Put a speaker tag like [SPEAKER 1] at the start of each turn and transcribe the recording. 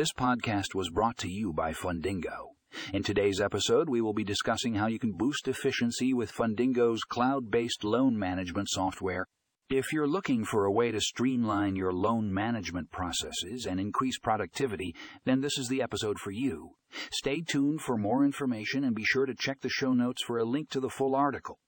[SPEAKER 1] This podcast was brought to you by Fundingo. In today's episode, we will be discussing how you can boost efficiency with Fundingo's cloud based loan management software. If you're looking for a way to streamline your loan management processes and increase productivity, then this is the episode for you. Stay tuned for more information and be sure to check the show notes for a link to the full article.